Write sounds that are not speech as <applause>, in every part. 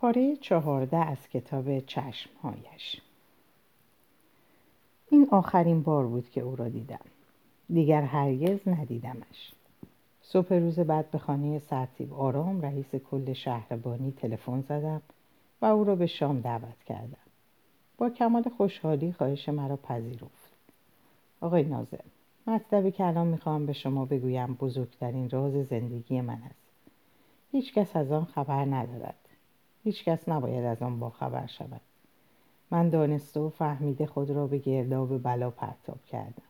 پاره چهارده از کتاب چشمهایش. این آخرین بار بود که او را دیدم. دیگر هرگز ندیدمش. صبح روز بعد به خانه سرتیب آرام رئیس کل شهربانی تلفن زدم و او را به شام دعوت کردم. با کمال خوشحالی خواهش مرا پذیرفت. آقای ناظر مطلبی که الان می‌خواهم به شما بگویم. بزرگترین راز زندگی من است. هیچکس از آن خبر ندارد. هیچکس نباید از آن باخبر شود. من دانسته و فهمیده خود را به گرداب بلا پرتاب کردم.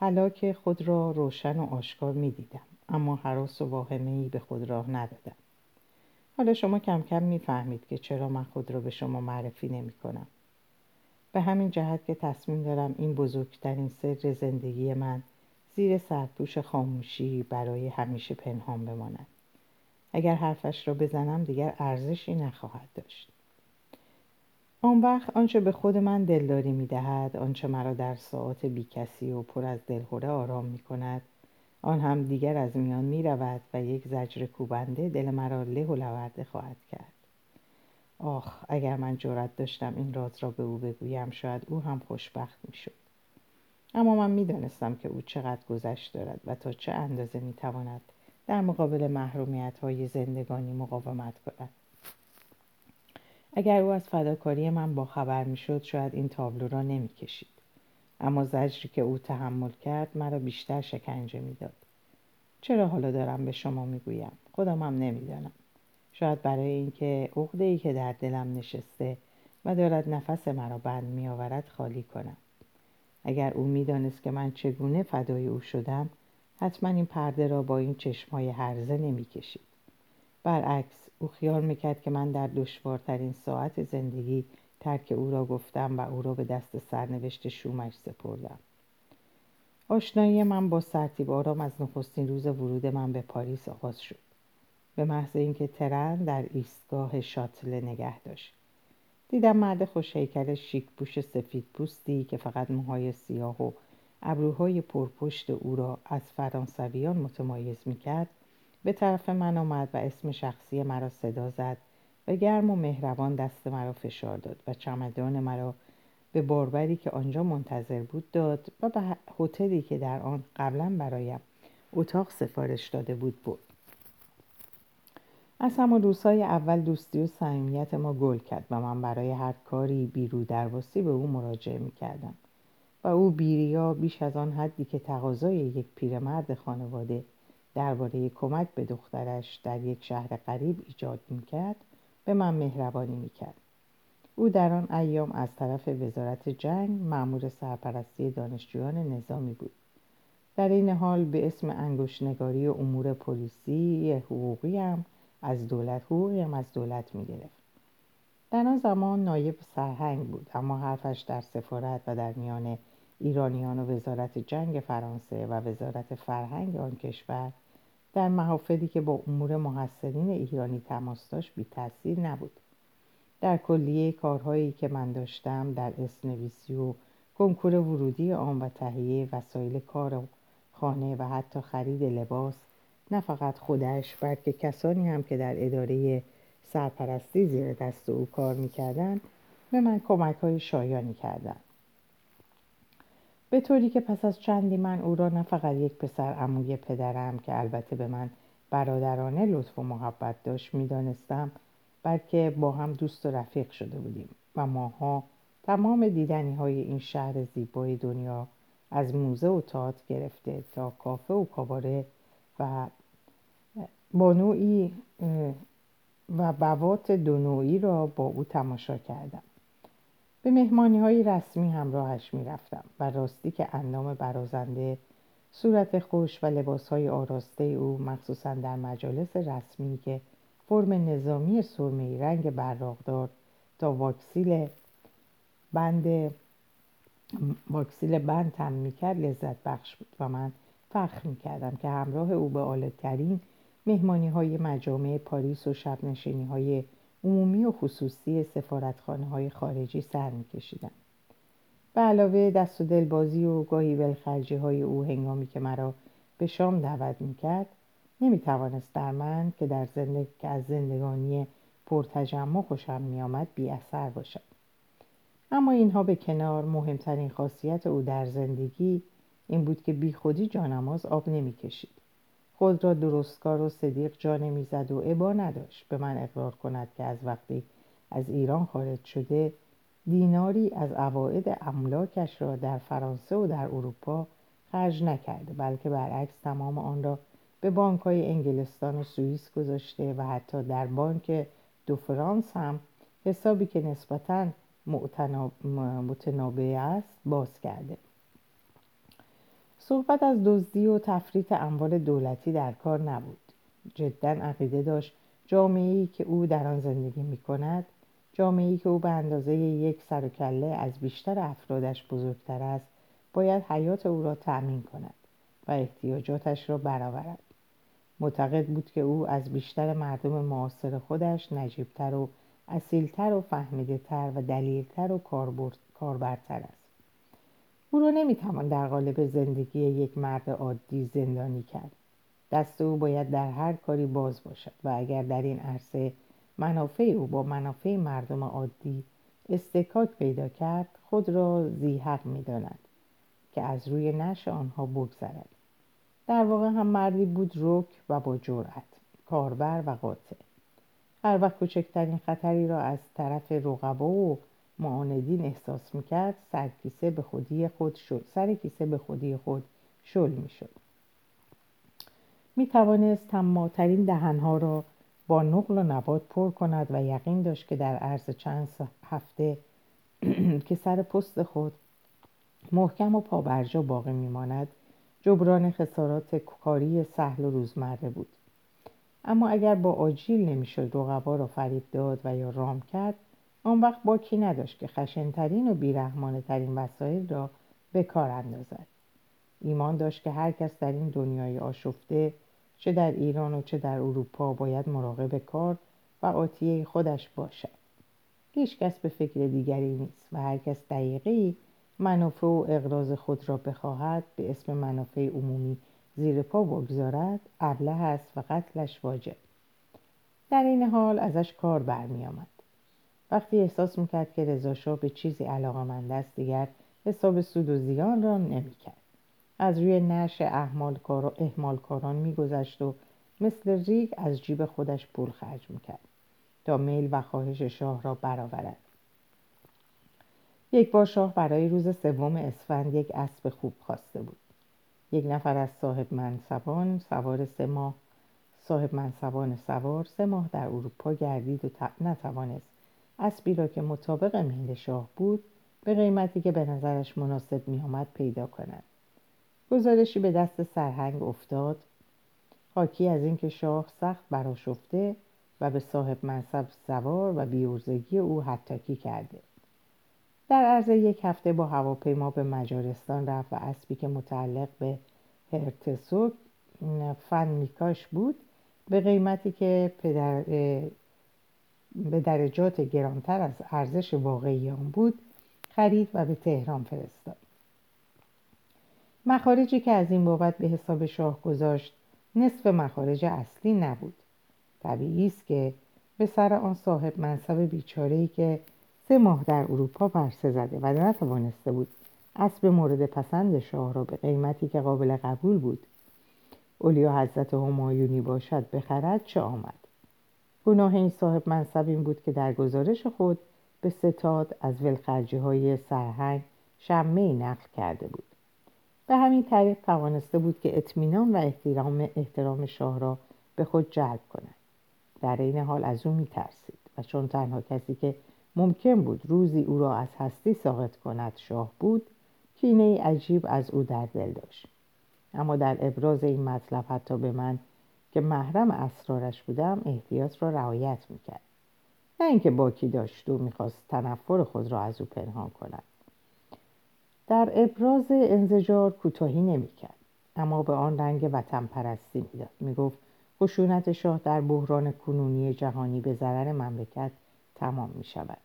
حالا خود را روشن و آشکار می‌دیدم اما حراس و واهمه ای به خود راه ندادم. حالا شما کم کم می‌فهمید که چرا من خود را به شما معرفی نمی کنم. به همین جهت که تصمیم دارم این بزرگترین سر زندگی من زیر سرپوش خاموشی برای همیشه پنهان بماند. اگر حرفش را بزنم دیگر ارزشی نخواهد داشت. آن وقت آنچه به خود من دلداری می‌دهد آنچه مرا در ساعات بیکسی و پر از دلهوره آرام می کند آن هم دیگر از میان می رود و یک زجر کوبنده دل مرا له و لورده خواهد کرد. آخ اگر من جرأت داشتم این راز را به او بگویم شاید او هم خوشبخت می شد اما من می دانستم که او چقدر گذشت دارد و تا چه اندازه می تواند در مقابل محرومیت های زندگانی مقاومت کند اگر او از فداکاری من با خبر می شد شاید این تابلو را نمی کشید. اما زجری که او تحمل کرد مرا بیشتر شکنجه می‌داد. چرا حالا دارم به شما می‌گویم؟ خودم هم نمی‌دانم. شاید برای اینکه عقده ای که در دلم نشسته و دارد نفس مرا بند میآورد خالی کنم. اگر او می‌دانست که من چگونه فدای او شدم حتما این پرده را با این چشمهای هرزه نمی‌کشید. برعکس او خیال می‌کرد که من در دشوارترین ساعت زندگی ترک او را گفتم و او را به دست سرنوشت شومش سپردم. آشنایی من با سرتیب آرام از نخستین روز ورود من به پاریس آغاز شد. به محض اینکه ترن در ایستگاه شاتل نگه داشت. دیدم مرد خوشهیکل شیک پوش سفید پوستی که فقط موهای سیاه و ابروهای پرپشت او را از فرانسویان متمایز می‌کرد به طرف من آمد و اسم شخصی مرا صدا زد و گرم و مهربان دست مرا فشار داد و چمدان مرا به باربری که آنجا منتظر بود داد و به هتلی که در آن قبلا برایم اتاق سفارش داده بود بود از همان روزهای اول دوستی و صمیمیت ما گل کرد و من برای هر کاری بیرو درواسی به او مراجعه می کردم و او بیریا بیش از آن حدی که تقاضای یک پیرمرد خانواده درباره کمک به دخترش در یک شهر غریب ایجاد می‌کرد به من مهربانی می‌کرد. او در آن ایام از طرف وزارت جنگ معمور سرپرستی دانشجویان نظامی بود. در این حال به اسم انگشتنگاری و امور پلیسی حقوقی هم از دولت حقوقی هم از دولت می‌گرفت. در آن زمان نایب سرهنگ بود اما حرفش در سفارت و در میان ایرانیان و وزارت جنگ فرانسه و وزارت فرهنگ آن کشور در محافلی که با امور محصلین ایرانی تماس داشت بی تاثیر نبود. در کلیه کارهایی که من داشتم در اسنویسی و کنکور ورودی آن و تهیه وسایل کار و خانه و حتی خرید لباس نه فقط خودش بلکه کسانی هم که در اداره سرپرستی زیر دست او کار می‌کردند به من کمک های شایانی کردند. به طوری که پس از چندی من او را نه فقط یک پسر عموی پدرم که البته به من برادرانه لطف و محبت داشت می‌دانستم بلکه با هم دوست و رفیق شده بودیم. و ماها تمام دیدنی های این شهر زیبای دنیا از موزه و تات گرفته تا کافه و کاباره و با نوعی و بوات دو نوعی را با او تماشا کردم. به مهمانی های رسمی همراهش می رفتم و راستی که اندام برازنده صورت خوش و لباس های آراسته او مخصوصا در مجالس رسمی که فرم نظامی سرمه رنگ براغدار تا واکسیل بند واکسیل بند تم می‌کرد لذت بخش بود و من فخر می‌کردم که همراه او به عالیترین مهمانی های مجامع پاریس و شب نشینی های عمومی و خصوصی سفارتخانه های خارجی سر میکشیدم به علاوه دست و دلبازی و گاهی ولخرجی های او هنگامی که مرا به شام دعوت می‌کرد نمی‌توانست در من که, در زندگ... که از زندگانی پرتجمع خوشم میآمد بی اثر باشد. اما اینها به کنار مهمترین خاصیت او در زندگی این بود که بی خودی جانماز آب نمی‌کشید. خود را درستکار و صدیق جا نمی‌زد و عبا نداشت. به من اقرار کند که از وقتی از ایران خارج شده دیناری از عواید املاکش را در فرانسه و در اروپا خرج نکرده بلکه برعکس تمام آن را به بانک های انگلستان و سوئیس گذاشته و حتی در بانک دو فرانس هم حسابی که نسبتا متنابع است باز کرده. صحبت از دزدی و تفریط اموال دولتی در کار نبود. جدا عقیده داشت جامعه که او در آن زندگی می کند جامعه که او به اندازه یک سر و کله از بیشتر افرادش بزرگتر است باید حیات او را تأمین کند و احتیاجاتش را برآورد. معتقد بود که او از بیشتر مردم معاصر خودش نجیبتر و اصیلتر و فهمیدهتر و دلیلتر و کاربرتر است. او را نمی‌توان در قالب زندگی یک مرد عادی زندانی کرد. دست او باید در هر کاری باز باشد و اگر در این عرصه منافع او با منافع مردم عادی استکاک پیدا کرد خود را زیحق می‌داند که از روی نش آنها بگذرد. در واقع هم مردی بود رک و با جرأت کاربر و قاطع هر وقت کوچکترین خطری را از طرف رقبا و معاندین احساس می‌کرد سر کیسه به خودی خود شد سر کیسه به خودی خود شل می‌شد. می توانست تماترین دهنها را با نقل و نبات پر کند و یقین داشت که در عرض چند هفته <clears throat> که سر پست خود محکم و پابرجا باقی میماند جبران خسارات کاری سهل و روزمره بود. اما اگر با آجیل نمی‌شد رقبا را فریب داد و یا رام کرد آن وقت باکی نداشت که خشنترین و بیرحمانه ترین وسایل را به کار اندازد. ایمان داشت که هر کس در این دنیای آشفته چه در ایران و چه در اروپا باید مراقب کار و آتیه خودش باشد. هیچ کس به فکر دیگری نیست و هر کس دقیقه منافع و اقراض خود را بخواهد به اسم منافع عمومی زیر پا بگذارد ابله است و قتلش واجب. در این حال ازش کار برمی آمد. وقتی احساس می‌کرد که رضاشاه به چیزی علاقه است دیگر حساب سود و زیان را نمی‌کرد. از روی نش احمال کاران میگذشت و مثل ریگ از جیب خودش پول خرج می‌کرد تا میل و خواهش شاه را برآورد. یک بار شاه برای روز سوم اسفند یک اسب خوب خواسته بود. یک نفر از صاحب منصبان سوار سه ماه صاحب منصبان سوار سه ماه در اروپا گردید و نتوانست اسبی را که مطابق میل شاه بود به قیمتی که به نظرش مناسب میآمد پیدا کند. گزارشی به دست سرهنگ افتاد حاکی از اینکه شاه سخت براشفته و به صاحب منصب سوار و بیورزگی او حتاکی کرده. در عرض یک هفته با هواپیما به مجارستان رفت و اسبی که متعلق به هرتسوک فنمیکاش بود به قیمتی که پدر به درجات گرانتر از ارزش واقعی آن بود خرید و به تهران فرستاد. مخارجی که از این بابت به حساب شاه گذاشت نصف مخارج اصلی نبود. طبیعی است که به سر آن صاحب منصب بیچاره‌ای که سه ماه در اروپا برسه زده و نتوانسته بود اسب مورد پسند شاه را به قیمتی که قابل قبول بود اولیا حضرت همایونی باشد بخرد چه آمد؟ گناه این صاحب منصب این بود که در گزارش خود به ستاد از ولخرجی های سرهنگ شمه نقل کرده بود. به همین طریق توانسته بود که اطمینان و احترام, احترام شاه را به خود جلب کند. در این حال از او میترسید و چون تنها کسی که ممکن بود روزی او را از هستی ساقط کند شاه بود کینه عجیب از او در دل داشت. اما در ابراز این مطلب حتی به من که محرم اسرارش بودم احتیاط را رعایت می‌کرد. نه اینکه باکی داشت و می‌خواست تنفر خود را از او پنهان کند. در ابراز انزجار کوتاهی نمی‌کرد. اما به آن رنگ وطن پرستی می‌داد. می‌گفت خشونت شاه در بحران کنونی جهانی به ضرر مملکت تمام می شود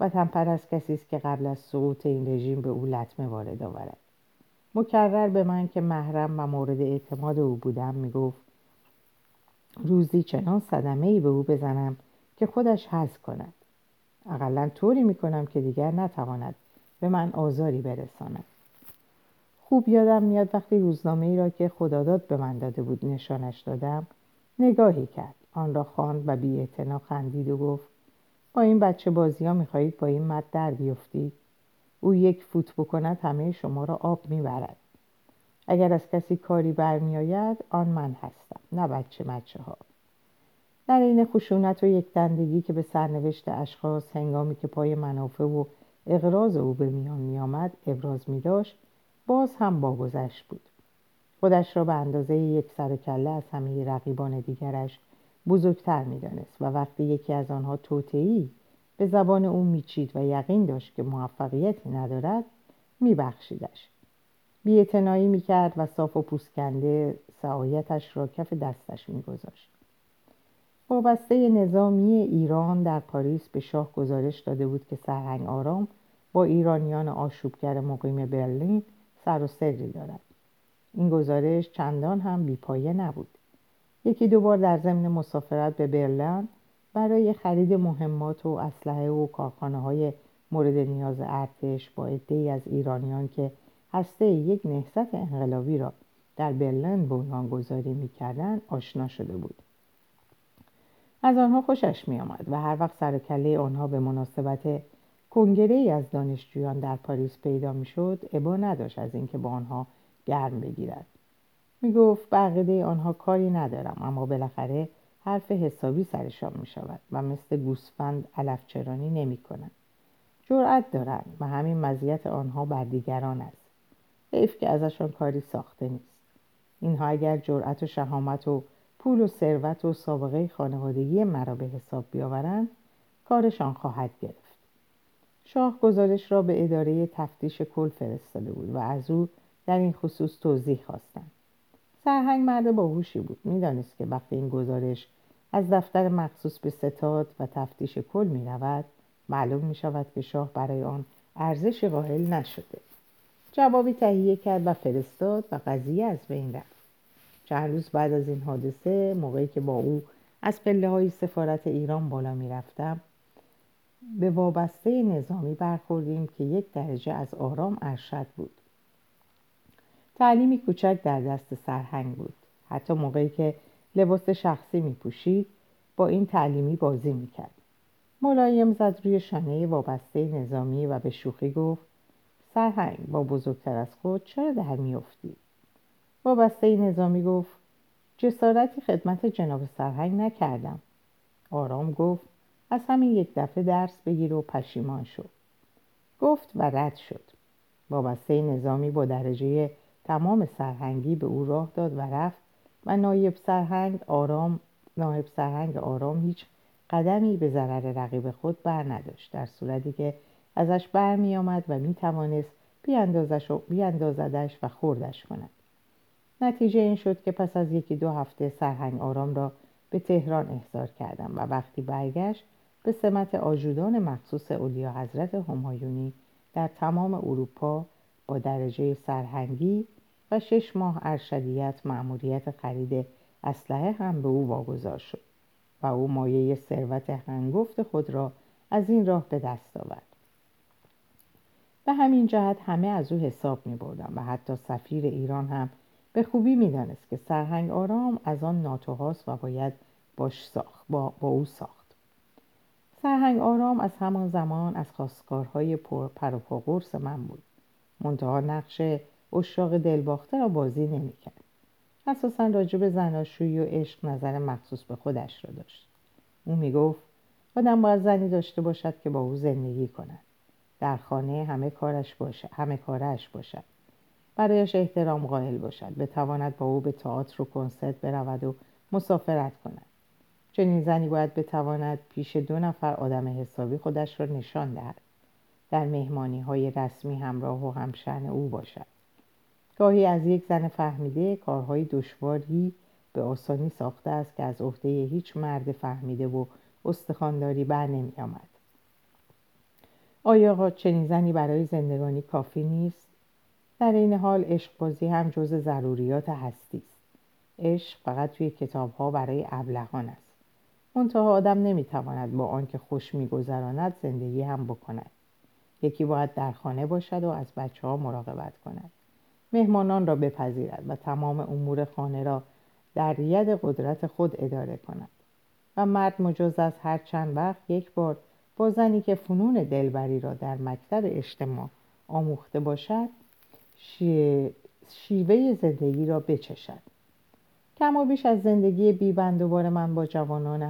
وطن پرست کسی است که قبل از سقوط این رژیم به او لطمه وارد آورد. مکرر به من که محرم و مورد اعتماد او بودم می‌گفت روزی چنان صدمه ای به او بزنم که خودش حز کند. اقلا طوری می‌کنم که دیگر نتواند به من آزاری برساند. خوب یادم میاد وقتی روزنامه ای را که خداداد به من داده بود نشانش دادم نگاهی کرد. آن را خواند و بی خندید و گفت با این بچه بازی ها می‌خواهید با این مد در بیفتید؟ او یک فوت بکند همه شما را آب می‌برد. اگر از کسی کاری برمیآید آن من هستم نه بچه مچه ها در این خشونت و یک دندگی که به سرنوشت اشخاص هنگامی که پای منافع و اقراض او به میان میآمد ابراز می داشت باز هم باگذشت بود. خودش را به اندازه یک سر کله از همه رقیبان دیگرش بزرگتر می‌دانست و وقتی یکی از آنها توتعی به زبان او میچید و یقین داشت که موفقیتی ندارد میبخشیدش. بیاعتنایی می‌کرد و صاف و پوسکنده سعایتش را کف دستش میگذاشت. وابسته نظامی ایران در پاریس به شاه گزارش داده بود که سرهنگ آرام با ایرانیان آشوبگر مقیم برلین سر و سری دارد. این گزارش چندان هم بیپایه نبود. یکی دو بار در ضمن مسافرت به برلین برای خرید مهمات و اسلحه و کارخانه های مورد نیاز ارتش با عدهای از ایرانیان که هسته یک نهضت انقلابی را در برلین بنیانگذاری می‌کردند آشنا شده بود از آنها خوشش میآمد و هر وقت سر کله آنها به مناسبت کنگره ای از دانشجویان در پاریس پیدا می‌شد ابا نداشت از اینکه با آنها گرم بگیرد می گفت بقیده آنها کاری ندارم اما بالاخره حرف حسابی سرشان می شود و مثل گوسفند علفچرانی نمی کنند. جرأت دارند و همین مزیت آنها بر دیگران است. حیف که ازشان کاری ساخته نیست. اینها اگر جرأت و شهامت و پول و ثروت و سابقه خانوادگی مرا به حساب بیاورند کارشان خواهد گرفت. شاه گزارش را به اداره تفتیش کل فرستاده بود و از او در این خصوص توضیح خواستند. سرهنگ مرد باهوشی بود می‌دانست که وقتی این گزارش از دفتر مخصوص به ستاد و تفتیش کل می رود معلوم می شود که شاه برای آن ارزش قائل نشده جوابی تهیه کرد و فرستاد و قضیه از بین رفت. چند روز بعد از این حادثه موقعی که با او از پله های سفارت ایران بالا می رفتم به وابسته نظامی برخوردیم که یک درجه از آرام ارشد بود. تعلیمی کوچک در دست سرهنگ بود. حتی موقعی که لباس شخصی می پوشید با این تعلیمی بازی می کرد ملایم زد روی شانه وابسته نظامی و به شوخی گفت سرهنگ با بزرگتر از خود چرا در میافتی؟ وابسته نظامی گفت جسارتی خدمت جناب سرهنگ نکردم. آرام گفت از همین یک دفعه درس بگیر و پشیمان شد گفت و رد شد. وابسته نظامی با درجه تمام سرهنگی به او راه داد و رفت و نایب سرهنگ آرام نایب سرهنگ آرام هیچ قدمی به ضرر رقیب خود بر نداشت در صورتی که ازش بر می آمد و می توانست بیاندازدش و خوردش کند. نتیجه این شد که پس از یکی دو هفته سرهنگ آرام را به تهران احضار کردم و وقتی برگشت به سمت آجودان مخصوص اولیا حضرت همایونی در تمام اروپا با درجه سرهنگی و شش ماه ارشدیت مأموریت خرید اسلحه هم به او واگذار شد و او مایه ثروت هنگفت خود را از این راه به دست آورد. به همین جهت همه از او حساب می بردن و حتی سفیر ایران هم به خوبی می دانست که سرهنگ آرام از آن ناتوهاست و باید باش ساخت با, با او ساخت. سرهنگ آرام از همان زمان از خواستگارهای پر قرص من بود. منتها نقش اشاق دلباخته را بازی نمی‌کرد. اساسا راجع به زناشویی و عشق نظر مخصوص به خودش را داشت. او می‌گفت آدم باید زنی داشته باشد که با او زندگی کند. در خانه همه کارش باشد همه کارش باشد برایش احترام قائل باشد. بتواند با او به تئاتر و کنسرت برود و مسافرت کند. چنین زنی باید بتواند پیش دو نفر آدم حسابی خودش را نشان دهد. در مهمانی های رسمی همراه و همشن او باشد. گاهی از یک زن فهمیده کارهای دشواری به آسانی ساخته است که از عهده هیچ مرد فهمیده و استخانداری بر نمی آمد. آیا چنین زنی برای زندگانی کافی نیست؟ در این حال عشق بازی هم جز ضروریات هستی است. عشق فقط توی کتاب ها برای ابلهان است. منتها آدم نمی‌تواند با آنکه خوش میگذراند زندگی هم بکند یکی باید در خانه باشد و از بچه ها مراقبت کند مهمانان را بپذیرد و تمام امور خانه را در ید قدرت خود اداره کند و مرد مجاز است هر چند وقت یک بار با زنی که فنون دلبری را در مکتب اجتماع آموخته باشد شیوه زندگی را بچشد. کما بیش از زندگی بیبند دوباره من با جوانان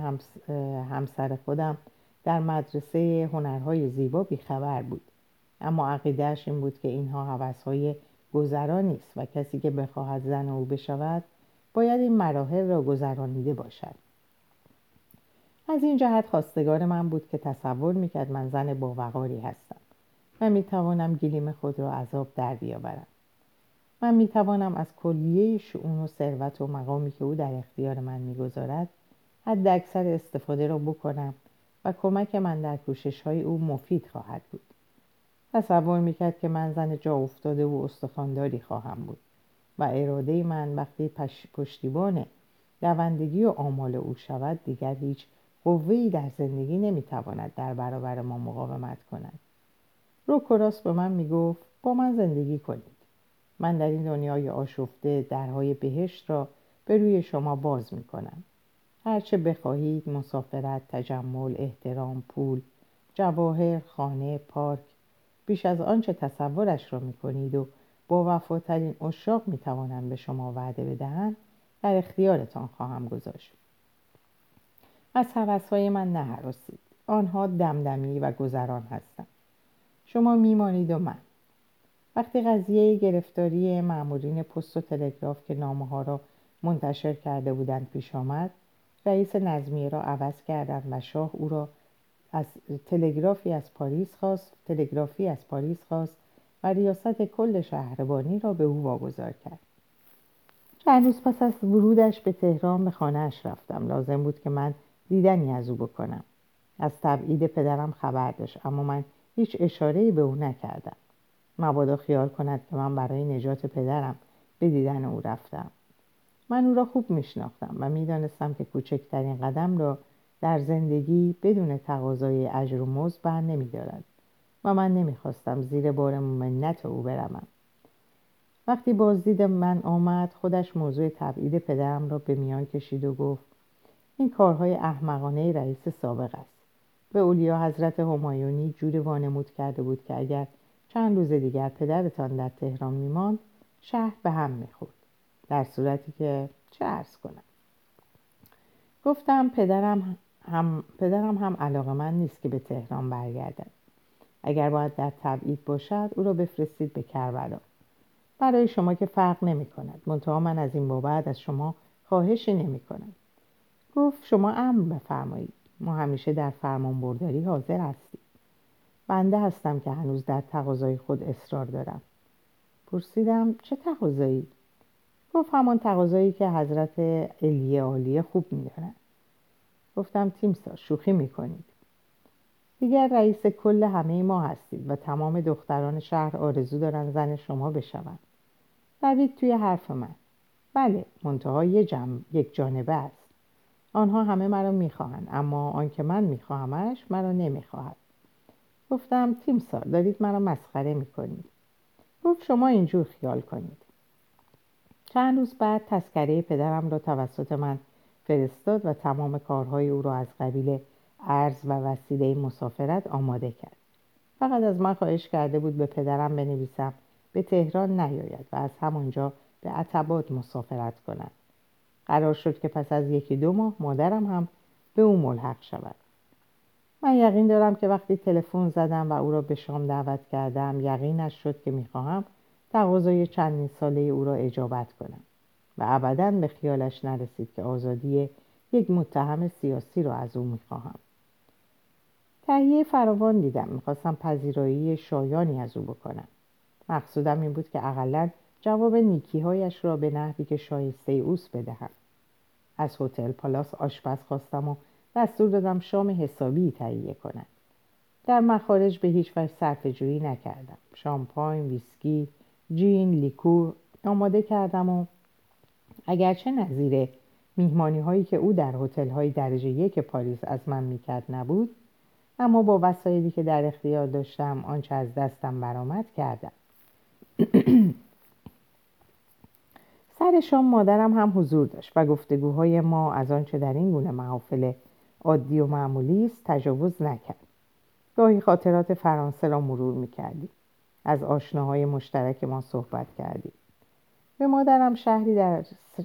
همسر خودم در مدرسه هنرهای زیبا بیخبر بود. اما عقیدهش این بود که اینها حوثهای گذران نیست و کسی که بخواهد زن او بشود باید این مراحل را گذرانیده باشد. از این جهت خواستگار من بود که تصور می‌کرد من زن باوقاری هستم. و می‌توانم گلیم خود را عذاب در بیاورم. من می‌توانم از کلیه شعون و ثروت و مقامی که او در اختیار من می‌گذارد حد اکثر استفاده را بکنم و کمک من در کوشش های او مفید خواهد بود. تصور می‌کرد که من زن جا افتاده و استخانداری خواهم بود و اراده من وقتی پشتیبان دوندگی و آمال او شود دیگر هیچ قوهی در زندگی نمی‌تواند در برابر ما مقاومت کند. روکوراس به من می‌گفت با من زندگی کنید. من در این دنیای آشفته درهای بهشت را به روی شما باز می‌کنم. هرچه بخواهید مسافرت تجمل احترام پول جواهر خانه پارک بیش از آنچه تصورش را می‌کنید و با وفاترین اشاق می‌توانم به شما وعده بدهم در اختیارتان خواهم گذاشت. از حوثهای من نهراسید آنها دمدمی و گذران هستند. شما میمانید و من. وقتی قضیه گرفتاری مامورین پست و تلگراف که نامه ها را منتشر کرده بودند پیش آمد رئیس نظمیه را عوض کردند و شاه او را از تلگرافی از پاریس خواست تلگرافی از پاریس خواست و ریاست کل شهربانی را به او واگذار کرد. چند روز پس از ورودش به تهران به خانهاش رفتم. لازم بود که من دیدنی از او بکنم. از تبعید پدرم خبر داشت اما من هیچ اشاره‌ای به او نکردم. مبادا خیال کند که من برای نجات پدرم به دیدن او رفتم. من او را خوب میشناختم و می‌دانستم که کوچکترین قدم را در زندگی بدون تقاضای اجر و مزد بر نمیدارد و من نمی‌خواستم زیر بار منت او بروم. وقتی بازدید من آمد خودش موضوع تبعید پدرم را به میان کشید و گفت این کارهای احمقانه رئیس سابق است. به اولیا حضرت همایونی جوری وانمود کرده بود که اگر چند روز دیگر پدرتان در تهران میماند شهر به هم می‌خورد. در صورتی که چه ارز کنم؟ گفتم پدرم هم, پدرم هم علاقه من نیست که به تهران برگردد. اگر باید در تبعید باشد او را بفرستید به کربلا. برای شما که فرق نمی کند منتها من از این بابت از شما خواهشی نمی کنم گفت شما امر بفرمایید. ما همیشه در فرمان برداری حاضر هستیم. بنده هستم که هنوز در تقاضای خود اصرار دارم. پرسیدم چه تقاضایی؟ گفت همان تقاضایی که حضرت علیه عالیه خوب می‌دانند گفتم تیمسار شوخی می‌کنید. دیگر رئیس کل همه ما هستید و تمام دختران شهر آرزو دارن زن شما بشوند. دوید توی حرف من. بله منتها یک جانبه است. آنها همه مرا می‌خواهند اما آنکه من میخواهمش مرا نمی‌خواهد. گفتم تیمسار دارید مرا مسخره می‌کنید. گفت شما اینجور خیال کنید. چند روز بعد تذکره پدرم را توسط من فرستاد و تمام کارهای او را از قبیل ارز و وسیله مسافرت آماده کرد. فقط از من خواهش کرده بود به پدرم بنویسم به تهران نیاید و از همانجا به عتبات مسافرت کند. قرار شد که پس از یکی دو ماه مادرم هم به او ملحق شود. من یقین دارم که وقتی تلفن زدم و او را به شام دعوت کردم یقینش شد که می‌خواهم تقاضای چندین ساله او را اجابت کنم و ابدا به خیالش نرسید که آزادی یک متهم سیاسی را از او می‌خواهم. تهیه فراوان دیدم. می‌خواستم پذیرایی شایانی از او بکنم. مقصودم این بود که اقلا جواب نیکیهایش را به نحوی که شایسته اوس بدهم. از هتل پالاس آشپز خواستم و دستور دادم شام حسابی تهیه کند در مخارج به هیچ وجه صرفه جویی نکردم. شامپاین ویسکی جین لیکور آماده کردم و اگرچه نظیر میهمانی هایی که او در هتل های درجه یک پاریس از من می‌کرد نبود اما با وسایلی که در اختیار داشتم آنچه از دستم برآمد کردم. سر شام مادرم هم حضور داشت و گفتگوهای ما از آنچه در این گونه محافل عادی و معمولی است تجاوز نکرد. گاهی خاطرات فرانسه را مرور می‌کردیم. از آشناهای مشترک ما صحبت کردیم. به مادرم شهری در,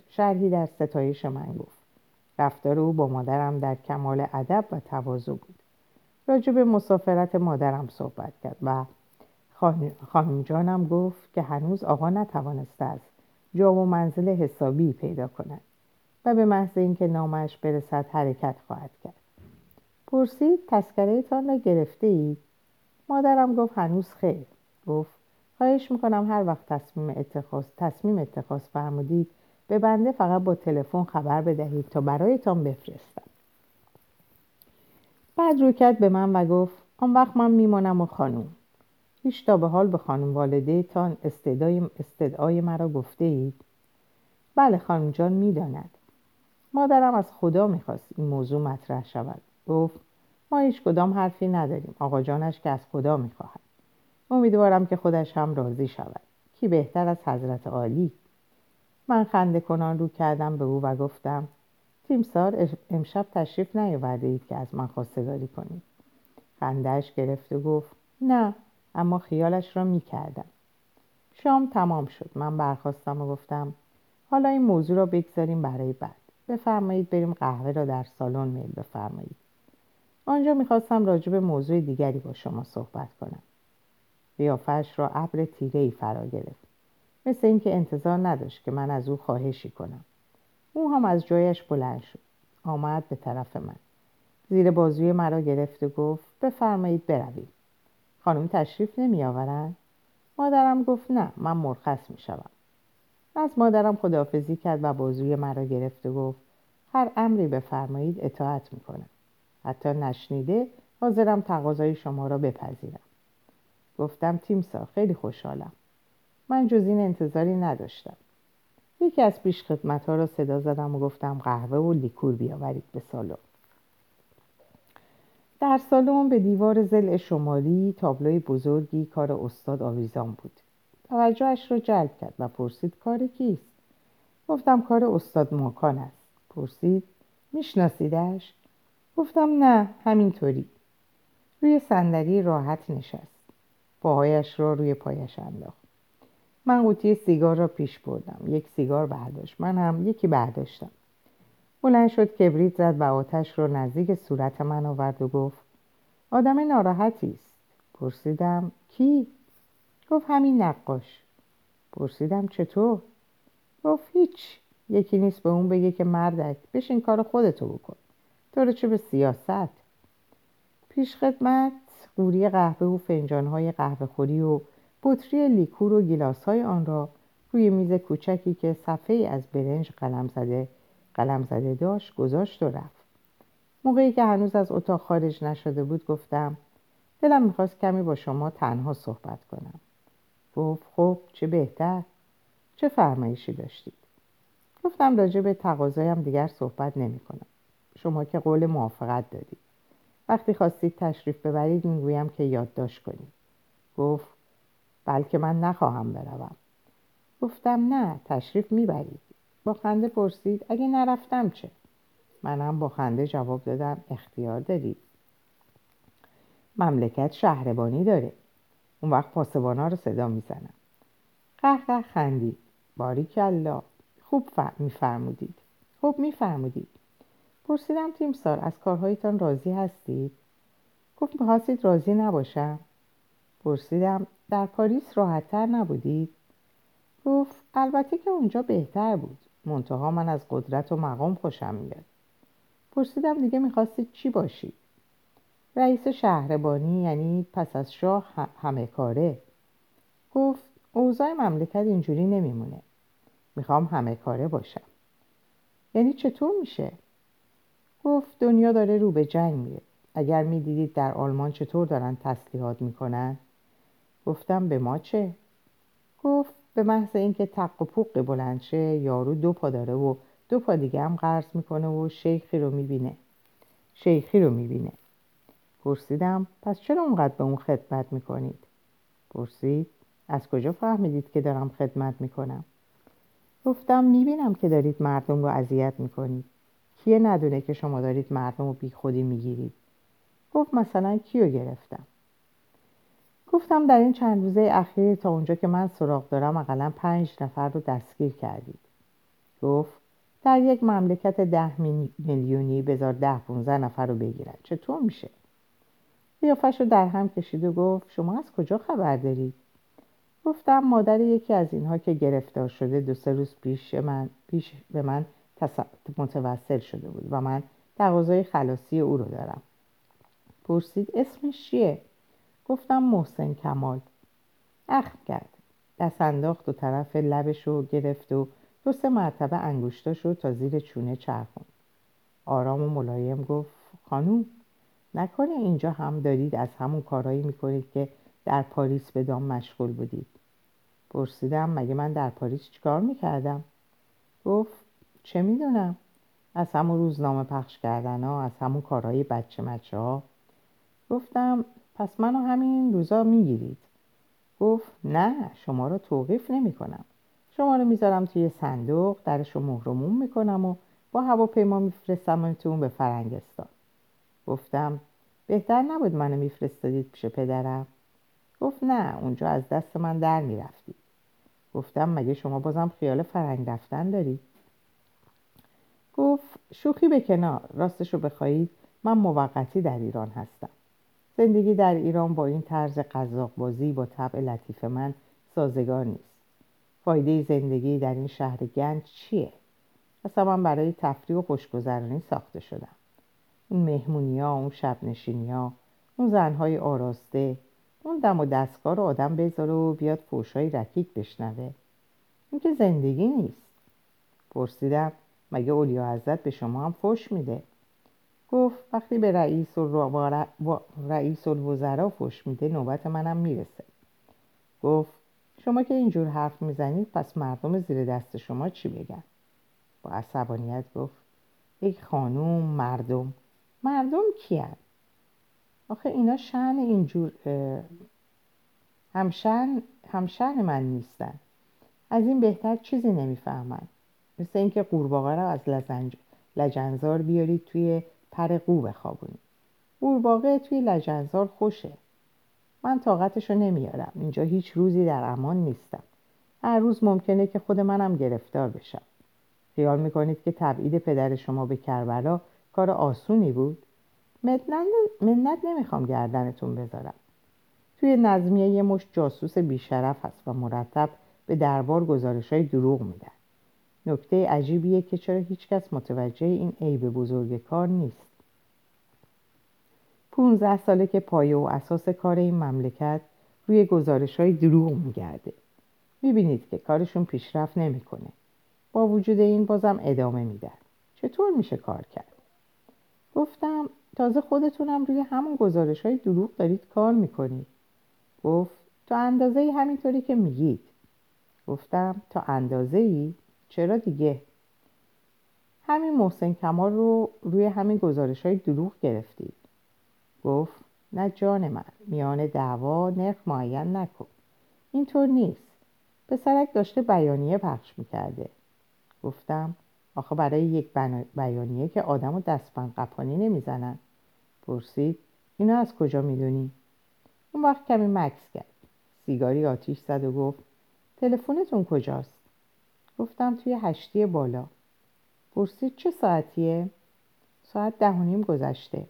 شهری در ستایش من گفت. رفتار او با مادرم در کمال ادب و تواضع بود. راجع به مسافرت مادرم صحبت کرد و خانم جانم گفت که هنوز آقا نتوانسته است جا و منزل حسابی پیدا کند و به محض اینکه نامش برسد حرکت خواهد کرد. پرسید تسکره تان را گرفته اید؟ مادرم گفت هنوز خیر. گفت خواهش می‌کنم هر وقت تصمیم اتخاذ تصمیم اتخاذ فرمودید به بنده فقط با تلفن خبر بدهید تا برایتان بفرستم. بعد رو کرد به من و گفت آن وقت من میمانم و خانوم. هیچ تا به حال به خانم والده تان استدای, استدعای مرا گفته اید؟ بله خانم جان می‌داند. مادرم از خدا می‌خواست این موضوع مطرح شود. گفت ما هیچ کدام حرفی نداریم. آقا جانش که از خدا می‌خواهد. امیدوارم که خودش هم راضی شود. کی بهتر از حضرت عالی؟ من خنده کنان رو کردم به او و گفتم تیمسار امشب تشریف نیاورده اید که از من خواستگاری کنید. خندهش گرفت و گفت نه. اما خیالش را می کردم. شام تمام شد. من برخواستم و گفتم حالا این موضوع را بگذاریم برای بعد. بفرمایید بریم قهوه را در سالن میل بفرمایید. آنجا می‌خواستم راجع به موضوع دیگری با شما صحبت کنم. قیافش را ابر تیره ای فرا گرفت. مثل اینکه انتظار نداشت که من از او خواهشی کنم. او هم از جایش بلند شد. آمد به طرف من. زیر بازوی مرا گرفت و گفت بفرمایید بروید. خانم تشریف نمی آورن؟ مادرم گفت نه من مرخص می شوم. از مادرم خداحافظی کرد و بازوی مرا گرفت و گفت هر امری بفرمایید اطاعت می کنم. حتی نشنیده حاضرم تقاضای شما را بپذیرم. گفتم تیمسا خیلی خوشحالم. من جز این انتظاری نداشتم. یکی از پیش خدمت ها را صدا زدم و گفتم قهوه و لیکور بیاورید به سالن. در سالن به دیوار زل شمالی تابلوی بزرگی کار استاد آویزان بود. توجهش را جلب کرد و پرسید کار کیست؟ گفتم کار استاد ماکان است. پرسید میشناسیدش؟ گفتم نه همینطوری. روی صندلی راحت نشست. پاهایش را روی پایش انداخت. من قوطی سیگار را پیش بردم. یک سیگار برداشت. من هم یکی برداشتم. بلند شد کبریت زد و آتش رو نزدیک صورت من آورد و گفت آدم ناراحتی است. پرسیدم کی؟ گفت همین نقاش. پرسیدم چطور؟ گفت هیچ. یکی نیست به اون بگه که مردک. بشین کار خودتو بکن. تو چه به سیاست؟ پیش خدمت قوری قهوه و فنجانهای قهوه خوری و بطری لیکور و گیلاس های آن را روی میز کوچکی که صفحه از برنج قلم زده قلم زده داشت گذاشت و رفت. موقعی که هنوز از اتاق خارج نشده بود گفتم دلم می‌خواست کمی با شما تنها صحبت کنم. گفت خب چه بهتر؟ چه فرمایشی داشتید؟ گفتم راجع به تقاضایم دیگر صحبت نمی کنم. شما که قول موافقت دادید. وقتی خواستید تشریف ببرید می‌گویم که یادداشت کنید. گفت بلکه من نخواهم بروم. گفتم نه تشریف می‌برید. با خنده پرسید اگه نرفتم چه؟ منم با خنده جواب دادم اختیار دارید. مملکت شهربانی داره. اون وقت پاسبانا رو صدا می‌زنم. قهقه خندید. باریکلا خوب میفرمودید. خوب میفرمودید. پرسیدم تیمسار از کارهایتان راضی هستید؟ گفت می‌خواستید راضی نباشم. پرسیدم در پاریس راحتتر نبودید؟ گفت البته که اونجا بهتر بود. منتها من از قدرت و مقام خوشم میاد. پرسیدم دیگه می‌خواستید چی باشید رئیس شهربانی یعنی پس از شاه همه کاره. گفت اوضاع مملکت اینجوری نمیمونه. می‌خوام همه کاره باشم. یعنی چطور میشه؟ گفت دنیا داره رو به جنگ میره. اگر می‌دیدید در آلمان چطور دارن تسلیحات می‌کنن؟ گفتم به ما چه؟ گفت به محض اینکه تق و پوق بلند شه یارو دو پا داره و دو پا دیگه هم قرض می‌کنه و شیخی رو می‌بینه. شیخی رو می‌بینه. پرسیدم پس چرا اونقدر به اون خدمت می‌کنید؟ پرسید از کجا فهمیدید که دارم خدمت می‌کنم؟ گفتم می‌بینم که دارید مردم رو اذیت می‌کنید. کیه ندونه که شما دارید مردم رو بی خودی می‌گیرید؟ گفت مثلا کیو گرفتم؟ گفتم در این چند روزه اخیر تا اونجا که من سراغ دارم اقلا پنج نفر رو دستگیر کردید گفت در یک مملکت ده میلیونی بذار ده پونزه نفر رو بگیرن چطور میشه؟ قیافش رو در هم کشید و گفت شما از کجا خبر دارید؟ گفتم مادر یکی از اینها که گرفتار شده دو سه روز پیش, من، پیش به من متوسل شده بود و من تقاضای خلاصی او رو دارم پرسید اسمش چیه؟ گفتم محسن کمال. اخم کرد. دست انداخت و طرف لبش رو گرفت و دو سه مرتبه انگشتاش رو تا زیر چونه چرخون آرام و ملایم گفت خانوم نکنه اینجا هم دارید از همون کارهایی می‌کنید که در پاریس به دام مشغول بودید. پرسیدم مگه من در پاریس چیکار می‌کردم؟ گفت چه می‌دونم. از همون روزنامه پخش کردن ها از همون کارهای بچه مچه ها گفتم پس منو همین روزا می‌گیرید. گفت نه شما رو توقیف نمی کنم شما رو می‌ذارم توی صندوق درش رو مهرموم می‌کنم و با هواپیما میفرستمتون به فرنگستان. گفتم بهتر نبود منو میفرستادید پیش پدرم. گفت نه اونجا از دست من در می‌رفتید گفتم مگه شما بازم خیال فرنگ رفتن دارید؟ گفت شوخی به کنار. راستشو بخواهید من موقتی در ایران هستم. زندگی در ایران با این طرز قذاق بازی با طبع لطیف من سازگار نیست. فایده زندگی در این شهر گنج چیه؟ اصلا من برای تفریح و خوشگذرانی ساخته شدم. اون مهمونی ها، اون شب ها، اون زنهای آراسته اون دم و دستگاه رو آدم بذاره و بیاد فوشای رکیک بشنوه. این که زندگی نیست. پرسیدم مگه اولیا حضرت به شما هم فوش میده؟ گفت وقتی به رئیس, و رئیس الوزراء فوش میده نوبت منم می‌رسه. گفت شما که اینجور حرف می‌زنید پس مردم زیر دست شما چی بگن؟ با عصبانیت گفت ای خانوم مردم مردم کیان آخه اینا شن اینجور همشن همشن من نیستن. از این بهتر چیزی نمی‌فهمن. مثل اینکه قورباغه رو از لجنزار بیارید توی پر قو بخوابونید قورباغه توی لجنزار خوشه. من طاقتشو نمیارم. اینجا هیچ روزی در امان نیستم. هر روز ممکنه که خود منم گرفتار بشم. خیال می‌کنید که تبعید پدر شما به کربلا کار آسونی بود؟ منت نمی‌خوام گردنتون بذارم. توی نظمیه یه مش جاسوس بیشرف هست و مرتب به دربار گزارش های دروغ میدن. نکته عجیبیه که چرا هیچکس متوجه این عیب بزرگ کار نیست. 15 ساله که پایه و اساس کار این مملکت روی گزارش های دروغ میگرده. می‌بینید که کارشون پیشرفت نمی‌کنه. با وجود این بازم ادامه میدن. چطور میشه کار کرد؟ گفتم تازه خودتونم روی همون گزارش های دروغ دارید کار می‌کنید. گفت تا اندازه همینطوری که میگید. گفتم تا اندازه ای چرا دیگه؟ همین محسن کمال رو روی همین گزارش های دروغ گرفتید. گفت نه جان من میان دعوا نرخ معین نکن. اینطور نیست. پسرک داشته بیانیه پخش می‌کرده. گفتم آخه برای یک بیانیه که آدم و دستبند قپانی نمی‌زنن. پرسید اینو از کجا می‌دونی؟ اون وقت کمی مکس کرد. سیگاری آتیش زد و گفت تلفنتون کجاست؟ گفتم توی هشتی بالا. پرسید چه ساعتیه؟ ساعت ده و نیم گذشته.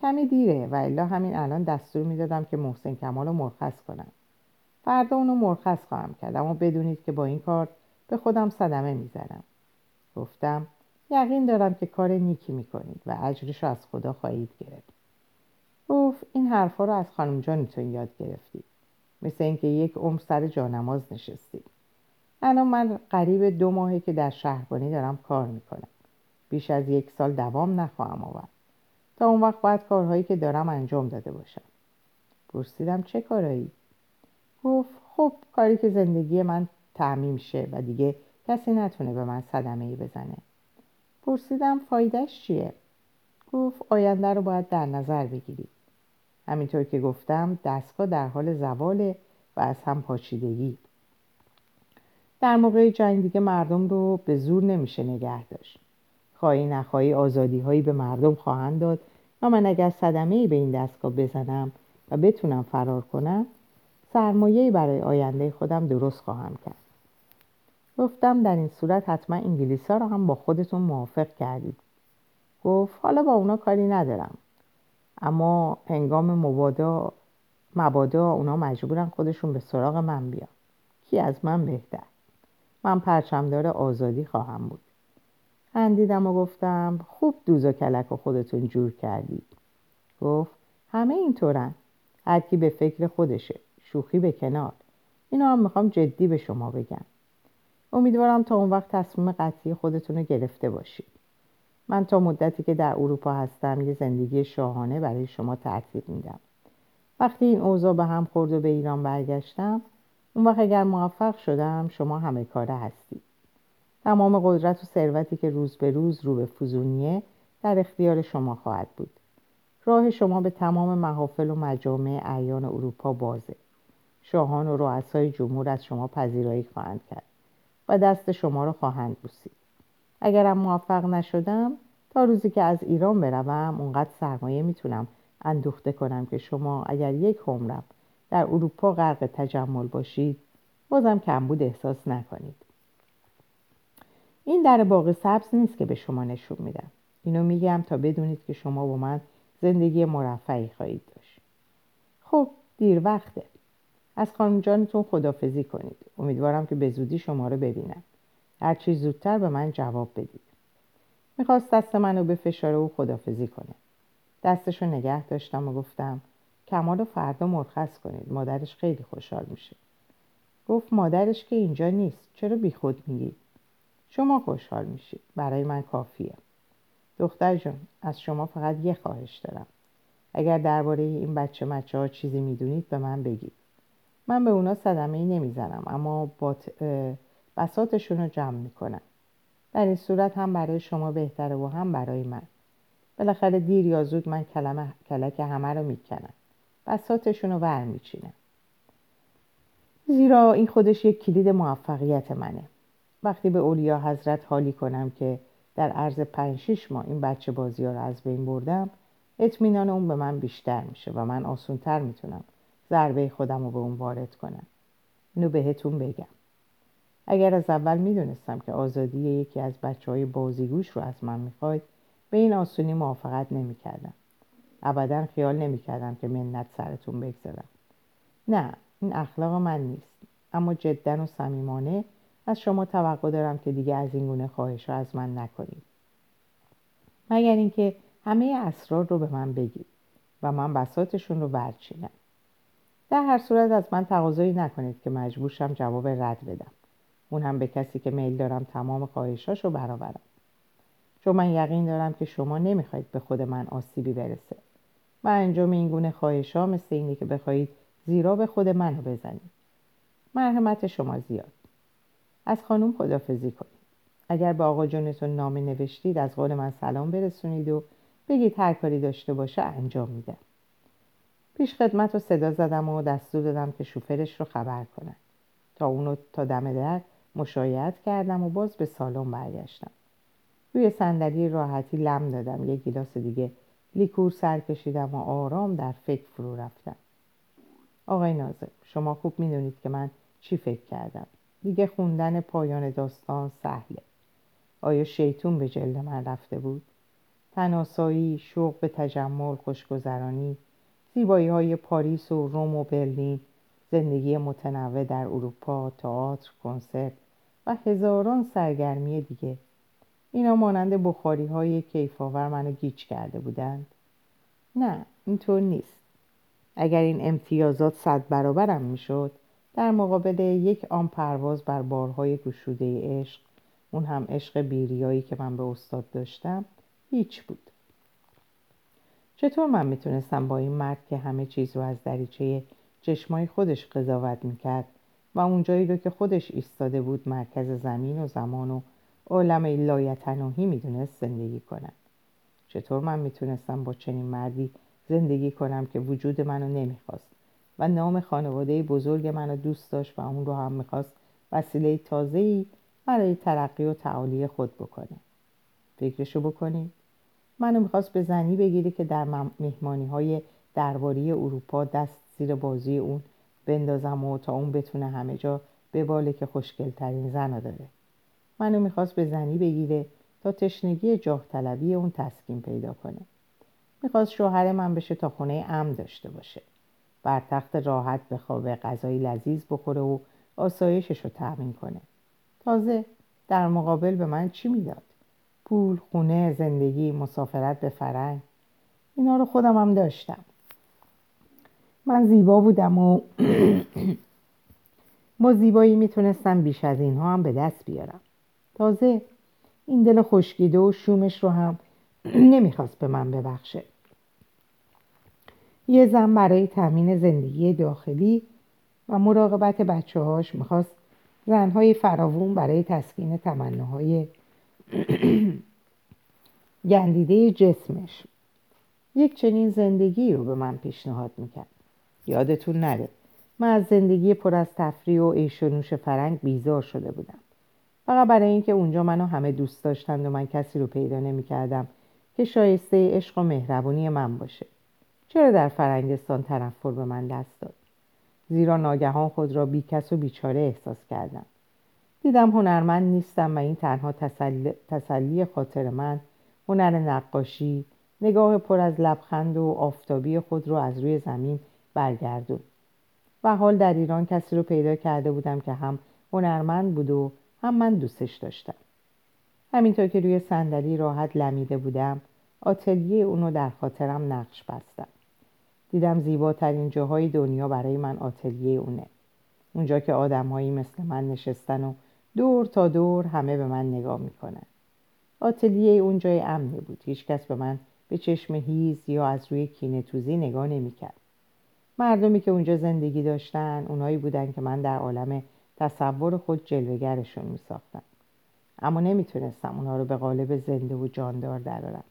کمی دیره و الا همین الان دستور می‌دادم که محسن کمال رو مرخص کنم. فردا اونو مرخص خواهم کرد اما بدونید که با این کار به خودم صدمه می‌زنم. گفتم یقین دارم که کار نیکی می‌کنید و اجرش رو از خدا خواهید گرفت. گفت این حرفها رو از خانم جانتون یاد گرفتید. مثل اینکه یک عمر سر جانماز نشستید. الان من قریب دو ماهه که در شهربانی دارم کار می‌کنم. بیش از یک سال دوام نخواهم آورد. تا اون وقت باید کارهایی که دارم انجام داده باشم. پرسیدم چه کارهایی؟ گفت خب کاری که زندگی من تعمیم شه و دیگه کسی نتونه به من صدمه ای بزنه. پرسیدم فایدهش چیه؟ گفت آینده رو باید در نظر بگیرید همینطور که گفتم دستگاه در حال زواله و از هم پاچیدگی در موقع جنگ دیگه مردم رو به زور نمیشه نگه داشت. خواهی نخواهی آزادی هایی به مردم خواهند داد و من اگر صدمه به این دستگاه بزنم و بتونم فرار کنم سرمایه برای آینده خودم درست خواهم کرد. گفتم در این صورت حتما انگلیس ها رو هم با خودتون موافق کردید. گفت حالا با اونا کاری ندارم. اما هنگام مبادا مبادا اونا مجبورن خودشون به سراغ من بیان. کی از من بهتر؟ من پرچمدار آزادی خواهم بود. خندیدم و گفتم خوب دوز و کلک و خودتون جور کردید. گفت همه اینطورن. هر کی به فکر خودشه. شوخی به کنار. اینو هم می‌خوام جدی به شما بگم. امیدوارم تا اون وقت تصمیم قطعی خودتون رو گرفته باشید. من تا مدتی که در اروپا هستم یه زندگی شاهانه برای شما ترتیب میدم. وقتی این اوضاع به هم خورد و به ایران برگشتم اون وقت اگر موفق شدم شما همه کاره هستید. تمام قدرت و ثروتی که روز به روز رو به فزونیه در اختیار شما خواهد بود. راه شما به تمام محافل و مجامع اعیان اروپا بازه. شاهان و رؤسای جمهور از شما پذیرایی خواهند کرد و دست شما را خواهند بوسید. اگرم موفق نشدم تا روزی که از ایران بروم اونقدر سرمایه می‌تونم اندوخته کنم که شما اگر یک عمرم در اروپا غرق تجمل باشید. بازم کمبود احساس نکنید. این در باغ سبز نیست که به شما نشون میدم. اینو میگم تا بدونید که شما با من زندگی مرفعی خواهید داشت. خب دیر وقته. از خانم جانتون خدافزی کنید. امیدوارم که به زودی شما رو ببینم. هر چیز زودتر به من جواب بدید. می‌خواست دست منو به فشاره و خدافزی کنه. دستشو نگه داشتم و گفتم کمال و فردا مرخص کنید. مادرش خیلی خوشحال میشه. گفت مادرش که اینجا نیست. چرا بیخود میگید شما خوشحال میشید. برای من کافیه. دختر جان از شما فقط یه خواهش دارم. اگر درباره این بچه مچه ها چیزی می‌دونید به من بگید. من به اونا صدمه ای نمی‌زنم اما بساتشون رو جمع می‌کنم. در این صورت هم برای شما بهتره و هم برای من. بالاخره دیر یا زود من کلمه کلک همه رو می‌کنم. بساتشون رو ور میچینم زیرا این خودش یک کلید موفقیت منه. وقتی به اولیا حضرت حالی کنم که در عرض پنج شیش ماه این بچه بازی ها رو از بین بردم اطمینان اون به من بیشتر میشه و من آسونتر می‌تونم ضربه خودم رو به اون وارد کنم. اینو بهتون بگم. اگر از اول می‌دونستم که آزادی یکی از بچه های بازیگوش رو از من می‌خواید به این آسونی موافقت نمی‌کردم. ابدا خیال نمی‌کردم که منت سرتون بگذارم. نه این اخلاق من نیست. اما جدا و صمیمانه از شما توقع دارم که دیگه از این گونه خواهش از من نکنید. مگر اینکه همه اسرار رو به من بگید و من بساتشون رو ورچینم در هر صورت از من تقاضایی نکنید که مجبورشم جواب رد بدم. اون هم به کسی که میل دارم تمام خواهشاش رو برآورم. چون من یقین دارم که شما نمی‌خواید به خود من آسیبی برسه. و انجام این گونه خواهش ها مثل اینه که بخواهید زیرا به خود منو بزنید. مرحمت شما زیاد. از خانم خدافزی کنید. اگر به آقا جونتون نامه نوشتید از قول من سلام برسونید و بگید هر کاری داشته باشه انجام میدم. پیش خدمت رو صدا زدم و دستور دادم که شوفرش رو خبر کنن. تا اونو تا دم در مشایعت کردم و باز به سالن برگشتم. روی صندلی راحتی لم دادم. یک گیلاس دیگه لیکور سر کشیدم و آرام در فکر فرو رفتم. آقای نازم شما خوب می‌دونید که من چی فکر کردم. دیگه خوندن پایان داستان سهله. آیا شیطون به جلد من رفته بود؟ تناسایی شوق به تجمل خوشگذرانی زیبایی های پاریس و روم و برلین زندگی متنوع در اروپا تئاتر کنسرت و هزاران سرگرمی دیگه اینا مانند بخاری های کیفاور منو گیج کرده بودند. نه اینطور نیست. اگر این امتیازات صد برابرم می‌شد در مقابل یک آن پرواز بر بارهای گشوده عشق اون هم عشق بیریایی که من به استاد داشتم هیچ بود. چطور من می‌تونستم با این مرد که همه چیز رو از دریچه چشمای خودش قضاوت می‌کرد و اونجایی رو که خودش ایستاده بود مرکز زمین و زمان و عالم لایتناهی می‌دونست زندگی کنم. چطور من می‌تونستم با چنین مردی زندگی کنم که وجود منو نمی‌خواست و نام خانواده بزرگ منو دوست داشت و اون رو هم می‌خواست وسیله تازه‌ای برای ترقی و تعالی خود بکنه. فکرشو بکنید. منو می‌خواست به زنی بگیره که در مهمانی های درباری اروپا دست زیر بازی اون بندازم و تا اون بتونه همه جا باله که خوشگلترین زن داره. منو می‌خواست به زنی بگیره تا تشنگی جاه طلبی اون تسکین پیدا کنه. می‌خواست شوهر من بشه تا خونه ام داشته باشه. بر تخت راحت بخوابه غذای لذیذ بخوره و آسایشش رو تأمین کنه. تازه در مقابل به من چی می‌داد؟ پول خونه زندگی مسافرت به فرنگ. اینا رو خودم هم داشتم. من زیبا بودم و <clears throat> با زیبایی می‌تونستم بیش از اینها هم به دست بیارم. تازه این دل خشکیده و شومش رو هم <clears throat> نمی‌خواست به من ببخشه. یه زن برای تامین زندگی داخلی و مراقبت بچه هاش می‌خواست زنهای فراوون برای تسکین تمناهای <clears throat> گندیده جسمش. یک چنین زندگی رو به من پیشنهاد می‌کرد. یادتون نره من از زندگی پر از تفریح و عیش و فرنگ بیزار شده بودم. فقط برای اینکه اونجا منو همه دوست داشتند و من کسی رو پیدا نمی‌کردم که شایسته عشق و مهربونی من باشه. چرا در فرنگستان تنفر به من دست داد؟ زیرا ناگهان خود را بیکس و بیچاره احساس کردم. دیدم هنرمند نیستم و این تنها تسلی, تسلی خاطر من هنر نقاشی نگاه پر از لبخند و آفتابی خود رو از روی زمین برگردون و حال در ایران کسی رو پیدا کرده بودم که هم هنرمند بود و هم من دوستش داشتم. همینطور که روی صندلی راحت لمیده بودم آتلیه اونو در خاطرم نقش بستم. دیدم زیباترین جاهای دنیا برای من آتلیه اونه. اونجا که آدمهایی مثل من نشستن و دور تا دور همه به من نگاه می‌کنن. آتلیه اون جای امنی بود. هیچکس به من به چشم هیز یا از روی کینه توزی نگاه نمی‌کرد. مردمی که اونجا زندگی داشتن اونایی بودن که من در عالم تصور خود جلوگرشون میساختم اما نمی‌تونستم اونها رو به قالب زنده و جاندار درارم.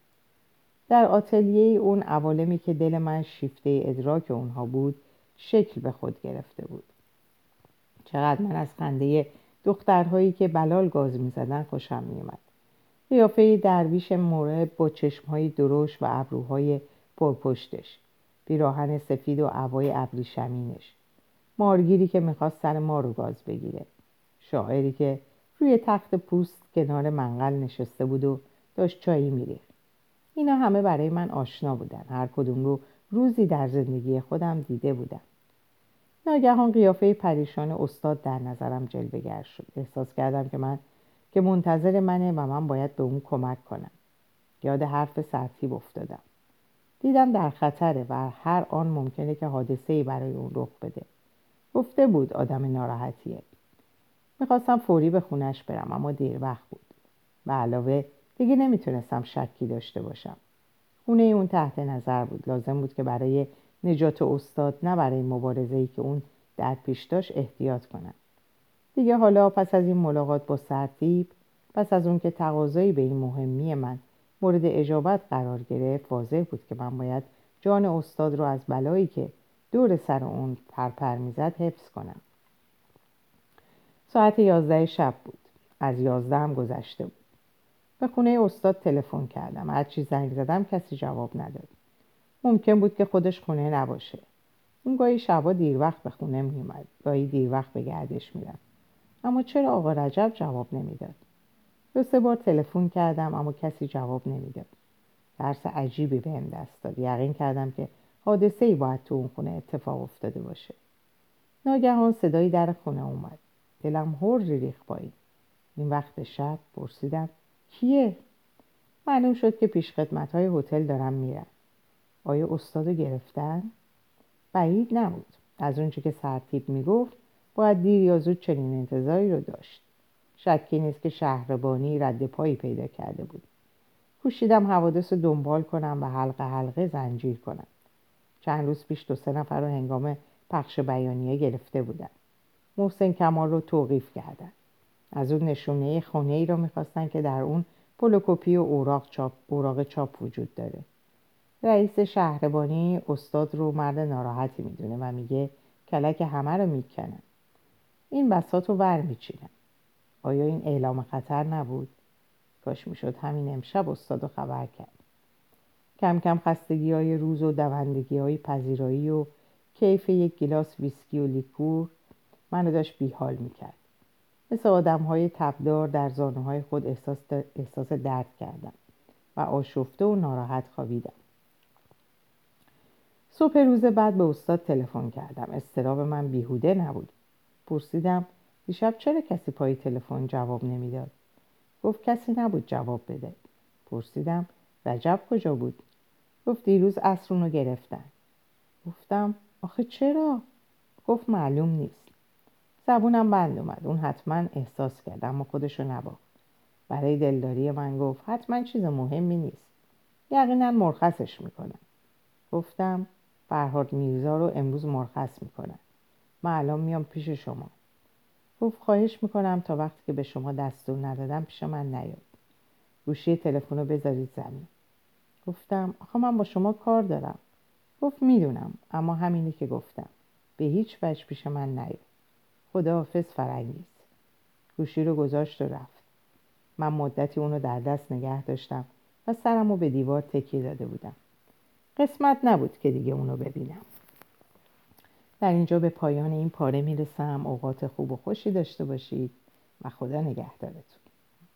در آتلیه اون عوالمی که دل من شیفته ادراک اونها بود شکل به خود گرفته بود. چقدر من از خنده دخترهایی که بلال گاز می‌زدن خوشم میومد قیافه درویش مورب با چشمهای درشت و ابروهای پرپشتش. پیراهن سفید و عبای ابریشمینش. مارگیری که می‌خواست سر ما رو گاز بگیره. شاعری که روی تخت پوست کنار منقل نشسته بود و داشت چایی میریخت. اینا همه برای من آشنا بودن. هر کدوم رو روزی در زندگی خودم دیده بودم. ناگهان قیافه پریشان استاد در نظرم جلوگر شد. احساس کردم که من که منتظر منه و من باید به اون کمک کنم. یاد حرف سرتیب افتادم. دیدم در خطره و هر آن ممکنه که حادثه ای برای اون رخ بده. گفته بود آدم ناراحتیه. می‌خواستم فوری به خونش برم اما دیر وقت بود. به علاوه دیگه نمی‌تونستم شکی داشته باشم. خونه اون تحت نظر بود. لازم بود که برای نجات استاد نه برای مبارزه ای که اون در پیش داشت احتیاط کنم. دیگه حالا پس از این ملاقات با سرتیب پس از اون که تقاضایی به این مهمی من مورد اجابت قرار گرفت واضح بود که من باید جان استاد رو از بلایی که دور سر اون پرپر می‌زد حفظ کنم. ساعت یازده شب بود. از یازده هم گذشته بود. به خونه استاد تلفن کردم. هرچی زنگ زدم کسی جواب نداد. ممکن بود که خودش خونه نباشه. اون گاهی شبا دیر وقت به خونه میومد گاهی دیر وقت به گردش می‌رفت. اما چرا آقا رجب جواب نمی‌داد؟ دو سه بار تلفن کردم اما کسی جواب نمی‌داد. درس عجیبی بهم دست داد. یقین کردم که حادثه ای باید تو اون خونه اتفاق افتاده باشه. ناگهان صدایی در خونه اومد. دلم هر ریخ پایین این. وقت شب پرسیدم کیه؟ معلوم شد که پیش خدمت های هتل دارم میرم آیا استادو گرفتن؟ بعید نبود. از اونچه که سرتیب می‌گفت باید دیر یا زود چنین انتظاری رو داشت. شکی نیست که شهربانی رد پایی پیدا کرده بود. کوشیدم حوادث رو دنبال کنم و حلقه حلقه زنجیر کنم. چند روز پیش دو سه نفر رو هنگام پخش بیانیه گرفته بودن. محسن کمال رو توقیف کردن. از اون نشونه خونه ای را می‌خواستن که در اون پولوکوپی و اوراق چاپ, اوراق چاپ وجود داره. رئیس شهربانی استاد رو مرد ناراحتی می‌دونه و میگه کلک همه رو می‌کنن. این بسات رو ور میچینن. آیا این اعلام خطر نبود؟ کاش می‌شد همین امشب استاد رو خبر کرد. کم کم خستگی های روز و دوندگی های پذیرایی و کیف یک گلاس ویسکی و لیکور منو داشت بیحال می‌کرد. مثل آدم های تبدار در زانو های خود احساس, احساس درد کردم و آشفته و ناراحت خوابیدم. صبح روز بعد به استاد تلفن کردم. اضطراب من بیهوده نبود. پرسیدم دیشب چرا کسی پای تلفن جواب نمی‌داد؟ گفت کسی نبود جواب بده. پرسیدم رجب کجا بود؟ گفت دیروز اصرون رو گرفتن. گفتم آخه چرا؟ گفت معلوم نیست. زبونم بند اومد. اون حتما احساس کرد اما خودشو نباخت. برای دلداری من گفت حتما چیز مهمی نیست. یقینا مرخصش می‌کنن. گفتم فرهاد میرزا رو امروز مرخص می‌کنن. من الان میام پیش شما. گفت خواهش می‌کنم تا وقتی که به شما دستور ندادم پیش من نیاد. گوشی تلفن رو بذارید زمین. گفتم آخه من با شما کار دارم. گفت می‌دونم اما همینی که گفتم. به هیچ وجه پیش من نیاد خداحافظ فرنگیز گوشی رو گذاشت و رفت. من مدتی اونو در دست نگه داشتم و سرم رو به دیوار تکیه داده بودم. قسمت نبود که دیگه اونو ببینم. در اینجا به پایان این پاره می‌رسم. اوقات خوب و خوشی داشته باشید و خدا نگهدارتون.